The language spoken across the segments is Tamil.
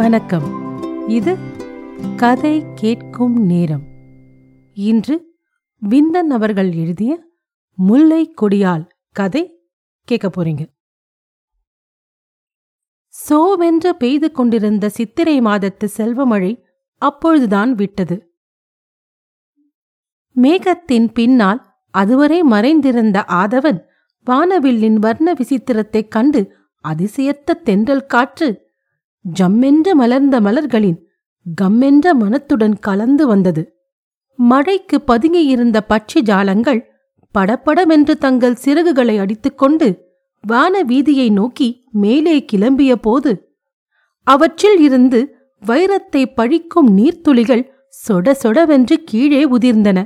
வணக்கம். இது கதை கேட்கும் நேரம். இன்று விந்தன் அவர்கள் எழுதிய முல்லை கொடியால் கதை கேட்க போறீங்க. சோவென்று பெய்து கொண்டிருந்த சித்திரை மாதத்து செல்வமழை அப்பொழுதுதான் விட்டது. மேகத்தின் பின்னால் அதுவரை மறைந்திருந்த ஆதவன் வானவில்லின் வர்ண விசித்திரத்தைக் கண்டு அதிசயத்த தென்றல் காற்று ஜம்மென்று மலர்ந்த மலர்களின் கம்மென்ற மனத்துடன் கலந்து வந்தது. மழைக்கு பதுங்கியிருந்த பட்சி ஜாலங்கள் படப்படமென்று தங்கள் சிறகுகளை அடித்துக்கொண்டு வான வீதியை நோக்கி மேலே கிளம்பிய போது அவற்றில் இருந்து வைரத்தை பழிக்கும் நீர்த்துளிகள் சொட சொடவென்று கீழே உதிர்ந்தன.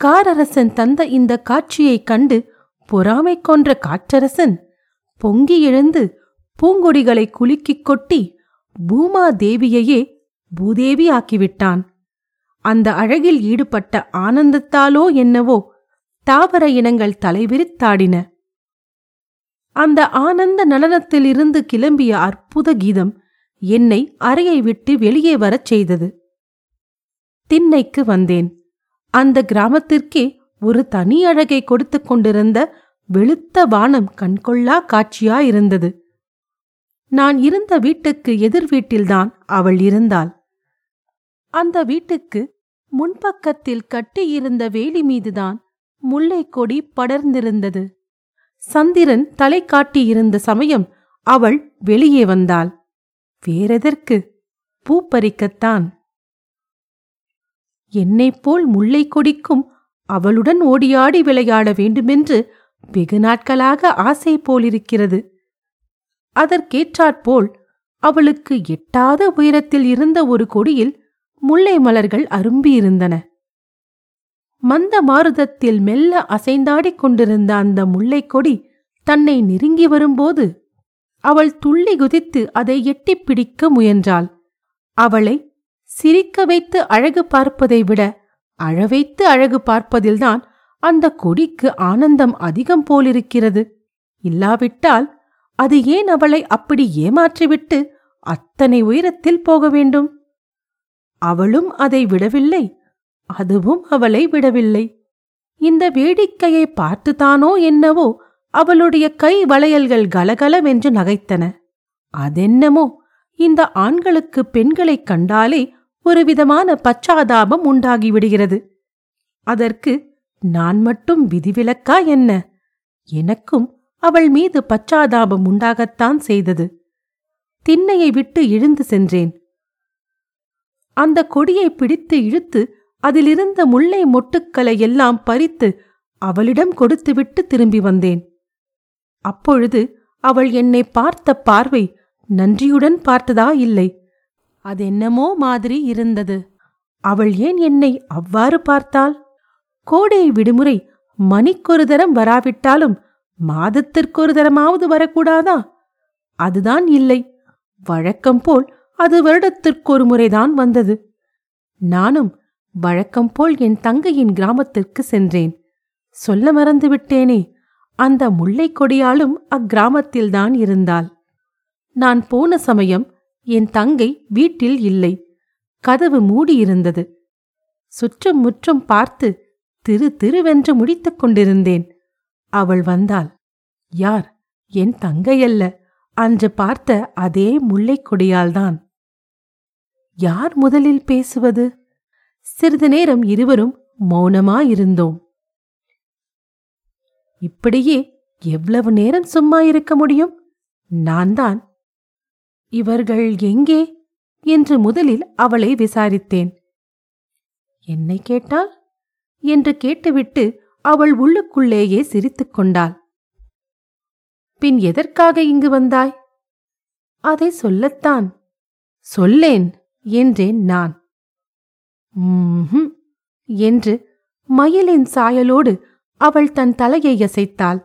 காரரசன் தந்த இந்த காட்சியைக் கண்டு பொறாமை கொன்ற காற்றரசன் பொங்கி எழுந்து பூங்கொடிகளை குலுக்கிக் கொட்டி பூமா தேவியையே பூதேவி ஆக்கிவிட்டான். அந்த அழகில் ஈடுபட்ட ஆனந்தத்தாலோ என்னவோ தாவர இனங்கள் தலைவிரித்தாடின. அந்த ஆனந்த நடனத்திலிருந்து கிளம்பிய அற்புத கீதம் என்னை அறையை விட்டு வெளியே வரச் செய்தது. திண்ணைக்கு வந்தேன். அந்த கிராமத்திற்கே ஒரு தனி அழகை கொடுத்து கொண்டிருந்த வெளுத்த வானம் கண்கொள்ளா காட்சியாயிருந்தது. நான் இருந்த வீட்டுக்கு எதிர் வீட்டில்தான் அவள் இருந்தாள். அந்த வீட்டுக்கு முன்பக்கத்தில் கட்டியிருந்த வேலி மீதுதான் முல்லைக் கொடி படர்ந்திருந்தது. சந்திரன் தலை காட்டியிருந்த சமயம் அவள் வெளியே வந்தாள். வேறெதற்கு? பூ பறிக்கத்தான். என்னைப் போல் முல்லைக் கொடிக்கும் அவளுடன் ஓடியாடி விளையாட வேண்டுமென்று வெகு நாட்களாக ஆசை போலிருக்கிறது. அதற்கேற்றாற்போல் அவளுக்கு எட்டாத உயரத்தில் இருந்த ஒரு கொடியில் முல்லை மலர்கள் அரும்பியிருந்தன. மந்த மாருதத்தில் மெல்ல அசைந்தாடிக் கொண்டிருந்த அந்த முல்லைக் கொடி தன்னை நெருங்கி வரும்போது அவள் துள்ளி குதித்து அதை எட்டிப் பிடிக்க முயன்றாள். அவளை சிரிக்க வைத்து அழகு பார்ப்பதை விட அழவைத்து அழகு பார்ப்பதில்தான் அந்த கொடிக்கு ஆனந்தம் அதிகம் போலிருக்கிறது. இல்லாவிட்டால் அது ஏன் அவளை அப்படி ஏமாற்றிவிட்டு அத்தனை உயரத்தில் போக வேண்டும்? அவளும் அதை விடவில்லை அதுவும் அவளை விடவில்லை. இந்த வேடிக்கையை பார்த்துதானோ என்னவோ அவளுடைய கை வளையல்கள் கலகலவென்று நகைத்தன. அதென்னமோ இந்த ஆண்களுக்கு பெண்களைக் கண்டாலே ஒரு விதமான பச்சாதாபம் உண்டாகிவிடுகிறது. அதற்கு நான் மட்டும் விதிவிலக்கா என்ன? எனக்கும் அவள் மீது பச்சாதாபம் உண்டாகத்தான் செய்தது. திண்ணையை விட்டு எழுந்து சென்றேன். அந்த கொடியை பிடித்து இழுத்து அதிலிருந்த முல்லை மொட்டுக்களை எல்லாம் பறித்து அவளிடம் கொடுத்துவிட்டு திரும்பி வந்தேன். அப்பொழுது அவள் என்னை பார்த்த பார்வை நன்றியுடன் பார்த்ததா இல்லை. அதென்னமோ மாதிரி இருந்தது. அவள் ஏன் என்னை அவ்வாறு பார்த்தாள்? கோடை விடுமுறை மணிக்கொரு தரம் வராவிட்டாலும் மாதத்திற்கு ஒரு தரமாவது வரக்கூடாதா? அதுதான் இல்லை. வழக்கம் போல் அது வருடத்திற்கு ஒரு முறைதான் வந்தது. நானும் வழக்கம் போல் என் தங்கையின் கிராமத்திற்கு சென்றேன். சொல்ல மறந்துவிட்டேனே அந்த முல்லை கொடியாலும் அக்கிராமத்தில்தான் இருந்தாள். நான் போன சமயம் என் தங்கை வீட்டில் இல்லை. கதவு மூடியிருந்தது. சுற்றும் முற்றும் பார்த்து திரு திருவென்று முடித்துக் கொண்டிருந்தேன். அவள் வந்தாள். யார்? என் தங்கையல்ல அன்று பார்த்த அதே முல்லைக் கொடியால்தான் யார் முதலில் பேசுவது? சிறிது நேரம் இருவரும் மௌனமாயிருந்தோம். இப்படியே எவ்வளவு நேரம் சும்மா இருக்க முடியும்? நான் தான் இவர்கள் எங்கே? என்று முதலில் அவளை விசாரித்தேன். என்னை கேட்டால்? என்று கேட்டுவிட்டு அவள் உள்ளுக்குள்ளேயே சிரித்துக் கொண்டாள். பின் எதற்காக இங்கு வந்தாய்? அதை சொல்லத்தான். சொல்லேன் என்றேன் நான். என்று மயிலின் சாயலோடு அவள் தன் தலையை அசைத்தாள்.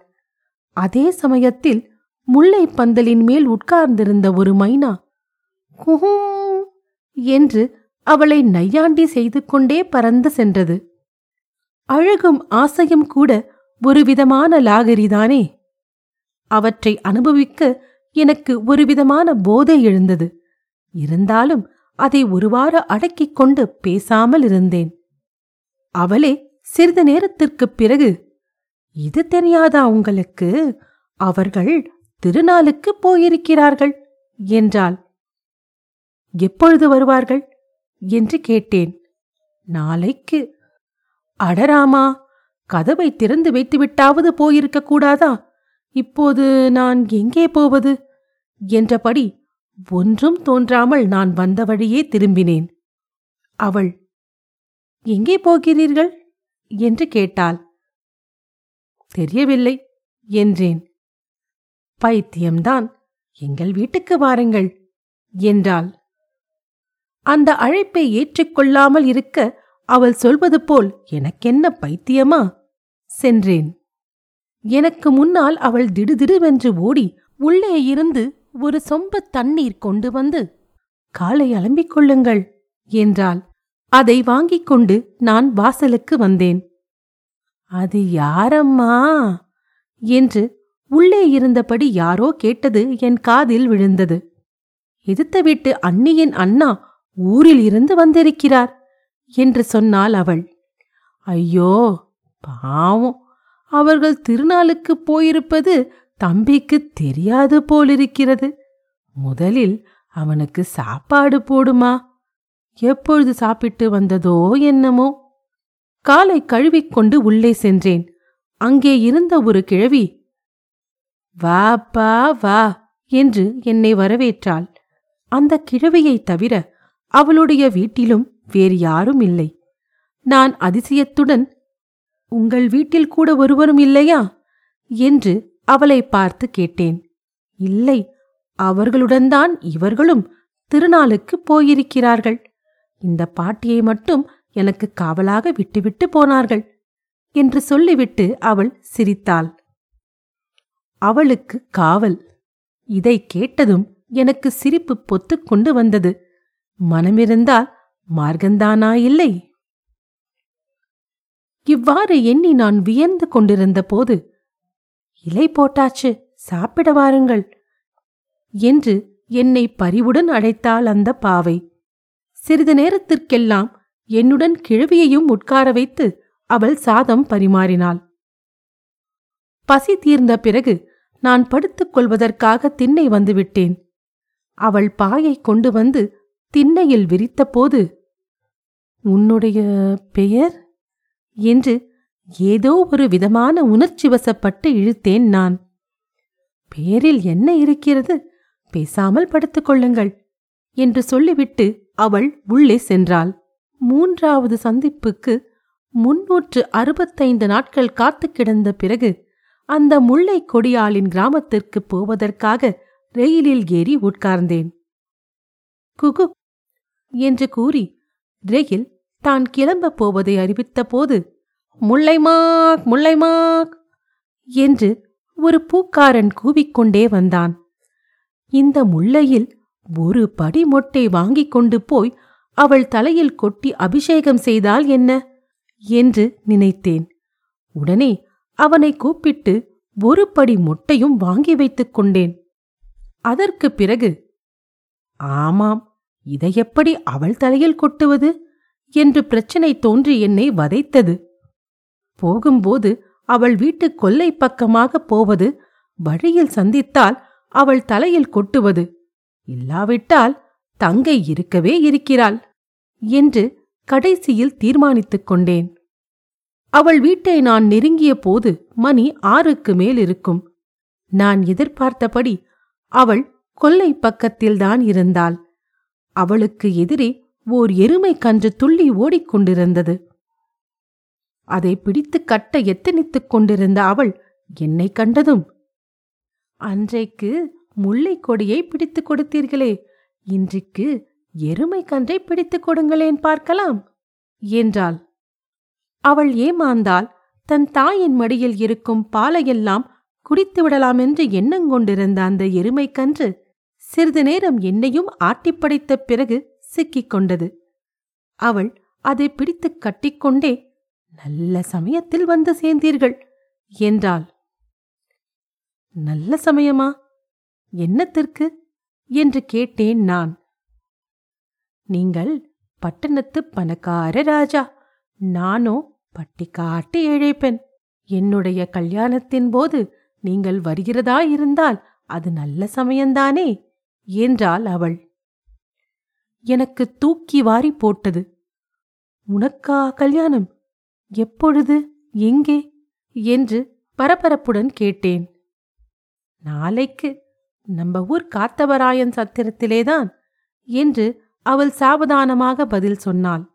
அதே சமயத்தில் முல்லை பந்தலின் மேல் உட்கார்ந்திருந்த ஒரு மைனா குஹூ என்று அவளை நையாண்டி செய்து கொண்டே பறந்து சென்றது. அழகும் ஆசையும் கூட ஒரு விதமான லாகரிதானே? அவற்றை அனுபவிக்க எனக்கு ஒருவிதமான போதை எழுந்தது. இருந்தாலும் அதை ஒருவாறு அடக்கிக் கொண்டு பேசாமல் இருந்தேன். அவளே சிறிது நேரத்திற்குப் பிறகு இது தெரியாதா உங்களுக்கு? அவர்கள் திருநாளுக்கு போயிருக்கிறார்கள் என்றாள். எப்பொழுது வருவார்கள்? என்று கேட்டேன். நாளைக்கு. அடராமா கதவை திறந்து வைத்துவிட்டாவது போயிருக்க கூடாதா? இப்போது நான் எங்கே போவது? என்றபடி ஒன்றும் தோன்றாமல் நான் வந்த வழியே திரும்பினேன். அவள் எங்கே போகிறீர்கள்? என்று கேட்டாள். தெரியவில்லை என்றேன். பைத்தியம்தான் எங்கள் வீட்டுக்கு வாருங்கள் என்றாள். அந்த அழைப்பை ஏற்றுக்கொள்ளாமல் இருக்க அவள் சொல்வது போல் எனக்கென்ன பைத்தியமா? சென்றேன். எனக்கு முன்னால் அவள் திடுதிடுவென்று ஓடி உள்ளே இருந்து ஒரு சொம்ப தண்ணீர் கொண்டு வந்து காலை அலம்பிக் கொள்ளுங்கள் என்றாள். அதை வாங்கிக் கொண்டு நான் வாசலுக்கு வந்தேன். அது யாரம்மா? என்று உள்ளே இருந்தபடி யாரோ கேட்டது என் காதில் விழுந்தது. எதிர்த்த வீட்டு அண்ணியின் அண்ணா ஊரில் இருந்து வந்திருக்கிறார். என்று சொன்னாள் அவள். ஐயோ பாவம். அவர்கள் திருநாளுக்குப் போயிருப்பது தம்பிக்கு தெரியாது போலிருக்கிறது. முதலில் அவனுக்கு சாப்பாடு போடுமா? எப்பொழுது சாப்பிட்டு வந்ததோ என்னமோ. காலை கழுவிக்கொண்டு உள்ளே சென்றேன். அங்கே இருந்த ஒரு கிழவி வா பா வா என்று என்னை வரவேற்றாள். அந்த கிழவியைத் தவிர அவளுடைய வீட்டிலும் வேறு யாரும் இல்லை. நான் அதிசயத்துடன் உங்கள் வீட்டில் கூட ஒருவரும் இல்லையா? என்று அவளை பார்த்து கேட்டேன். இல்லை அவர்களுடன்தான் இவர்களும் திருநாளுக்கு போயிருக்கிறார்கள். இந்த பாட்டியை மட்டும் எனக்கு காவலாக விட்டுவிட்டு போனார்கள் என்று சொல்லிவிட்டு அவள் சிரித்தாள். அவளுக்கு காவல். இதை கேட்டதும் எனக்கு சிரிப்பு பொத்துக்கொண்டு வந்தது. மனமிருந்தால் மார்க்கந்தானா இல்லை? இவ்வாறு எண்ணி நான் வியந்து கொண்டிருந்த போது இலை போட்டாச்சு சாப்பிட வாருங்கள் என்று என்னை பரிவுடன் அழைத்தாள் அந்த பாவை. சிறிது நேரத்திற்கெல்லாம் என்னுடன் கிழவியையும் உட்கார வைத்து அவள் சாதம் பரிமாறினாள். பசி தீர்ந்த பிறகு நான் படுத்துக் கொள்வதற்காக திண்ணை வந்துவிட்டேன். அவள் பாயை கொண்டு வந்து திண்ணையில் விரித்தபோது உன்னுடைய பெயர்? என்று ஏதோ ஒரு விதமான உணர்ச்சி வசப்பட்டு இழுத்தேன் நான். பேரில் என்ன இருக்கிறது? பேசாமல் படுத்துக்கொள்ளுங்கள் என்று சொல்லிவிட்டு அவள் உள்ளே சென்றாள். மூன்றாவது சந்திப்புக்கு முன்னூற்று அறுபத்தைந்து நாட்கள் காத்து கிடந்த பிறகு அந்த முல்லை கொடியாளின் கிராமத்திற்குப் போவதற்காக ரெயிலில் ஏறி உட்கார்ந்தேன். குகு என்று கூறி ரெயில் தான் கிளம்பப் போவதை அறிவித்தபோது முல்லைமாக் முல்லைமாக் என்று ஒரு பூக்காரன் கூவிக்கொண்டே வந்தான். இந்த முல்லையில் ஒரு படி மொட்டை வாங்கிக் கொண்டு போய் அவள் தலையில் கொட்டி அபிஷேகம் செய்தால் என்ன? என்று நினைத்தேன். உடனே அவனை கூப்பிட்டு ஒரு படி மொட்டையும் வாங்கி வைத்துக் கொண்டேன். அதற்குப் பிறகு ஆமாம் இதை எப்படி அவள் தலையில் கொட்டுவது? என்று பிரச்சனை தோன்றி என்னை வதைத்தது. போகும்போது அவள் வீட்டு கொல்லை பக்கமாக போவது வழியில் சந்தித்தால் அவள் தலையில் கொட்டுவது. இல்லாவிட்டால் தங்கை இருக்கவே இருக்கிறாள் என்று கடைசியில் தீர்மானித்துக் கொண்டேன். அவள் வீட்டை நான் நெருங்கிய போது மணி ஆறுக்கு மேல் இருக்கும் நான் எதிர்பார்த்தபடி அவள் கொல்லை பக்கத்தில்தான் இருந்தாள். அவளுக்கு எதிரே ஓர் எருமை கன்று துள்ளி ஓடிக்கொண்டிருந்தது அதை பிடித்து கட்ட எத்தனித்துக் கொண்டிருந்த அவள் என்னை கண்டதும்? அன்றைக்கு முல்லைக் கொடியை பிடித்துக் கொடுத்தீர்களே இன்றைக்கு எருமை கன்றை பிடித்துக் கொடுங்களேன் பார்க்கலாம் என்றாள். அவள் ஏமாந்தால் தன் தாயின் மடியில் இருக்கும் பாலையெல்லாம் குடித்து விடலாம் என்று எண்ணங்கொண்டிருந்த அந்த எருமை கன்று சிறிது நேரம் என்னையும் ஆட்டிப்படைத்த பிறகு சிக்கிக் கொண்டது அவள் அதை பிடித்துக் கட்டிக்கொண்டே நல்ல சமயத்தில் வந்து சேர்ந்தீர்கள் என்றாள். நல்ல சமயமா? என்னத்திற்கு? என்று கேட்டேன் நான். நீங்கள் பட்டணத்து பணக்கார ராஜா. நானோ பட்டிக்காட்டு இழைப்பெண் என்னுடைய கல்யாணத்தின் போது நீங்கள் வருகிறதா இருந்தால் அது நல்ல சமயந்தானே என்றாள் அவள். எனக்கு தூக்கி வாரி போட்டது. உனக்கா கல்யாணம்? எப்பொழுது? எங்கே? என்று பரபரப்புடன் கேட்டேன். நாளைக்கு நம்ம ஊர் காத்தவராயன் சத்திரத்திலேதான் என்று அவள் சாவதானமாக பதில் சொன்னாள்.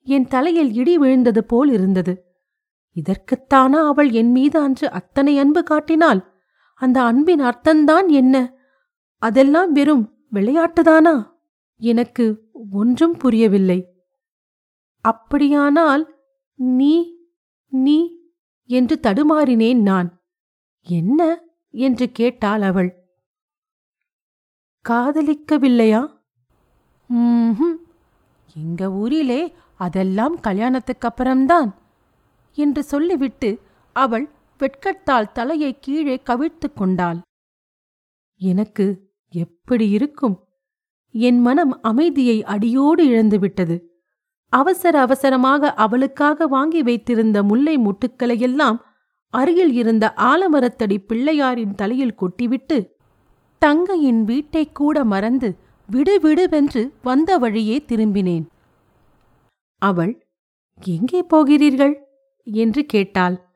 என் தலையில் இடி விழுந்தது போல் இருந்தது. இதற்குத்தானா அவள் என் மீது அன்று அத்தனை அன்பு காட்டினாள் அந்த அன்பின் அர்த்தந்தான் என்ன? அதெல்லாம் வெறும் விளையாட்டுதானா? எனக்கு ஒன்றும் புரியவில்லை. அப்படியானால் நீ நீ என்று தடுமாறினேன் நான். என்ன? என்று கேட்டாள் அவள். காதலிக்கவில்லையா? ம்ஹும். எங்க ஊரிலே அதெல்லாம் கல்யாணத்துக்கு அப்புறம்தான் என்று சொல்லிவிட்டு அவள் வெட்கத்தால் தலையை கீழே கவிழ்த்து கொண்டாள். எனக்கு எப்படி இருக்கும்? என் மனம் அமைதியை அடியோடு இழந்துவிட்டது. அவசர அவசரமாக அவளுக்காக வாங்கி வைத்திருந்த முல்லை முட்டுக்களையெல்லாம் அருகில் இருந்த ஆலமரத்தடி பிள்ளையாரின் தலையில் கொட்டிவிட்டு தங்கையின் வீட்டை கூட மறந்து விடுவிடுவென்று வந்த வழியே திரும்பினேன். அவள் எங்கே போகிறீர்கள்? என்று கேட்டாள்.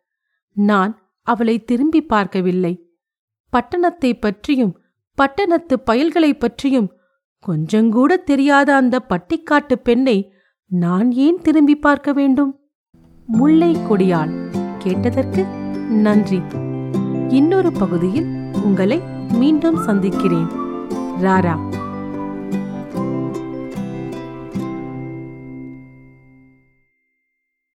நான் அவளை திரும்பி பார்க்கவில்லை. பட்டணத்தைப் பற்றியும் பட்டணத்து பயல்களைப் பற்றியும் கொஞ்சங்கூட தெரியாத அந்த பட்டிக்காட்டு பெண்ணை நான் ஏன் திரும்பி பார்க்க வேண்டும்? முல்லை கொடியான் கேட்டதற்கு நன்றி. இன்னொரு பகுதியில் உங்களை மீண்டும் சந்திக்கிறேன். ராரா.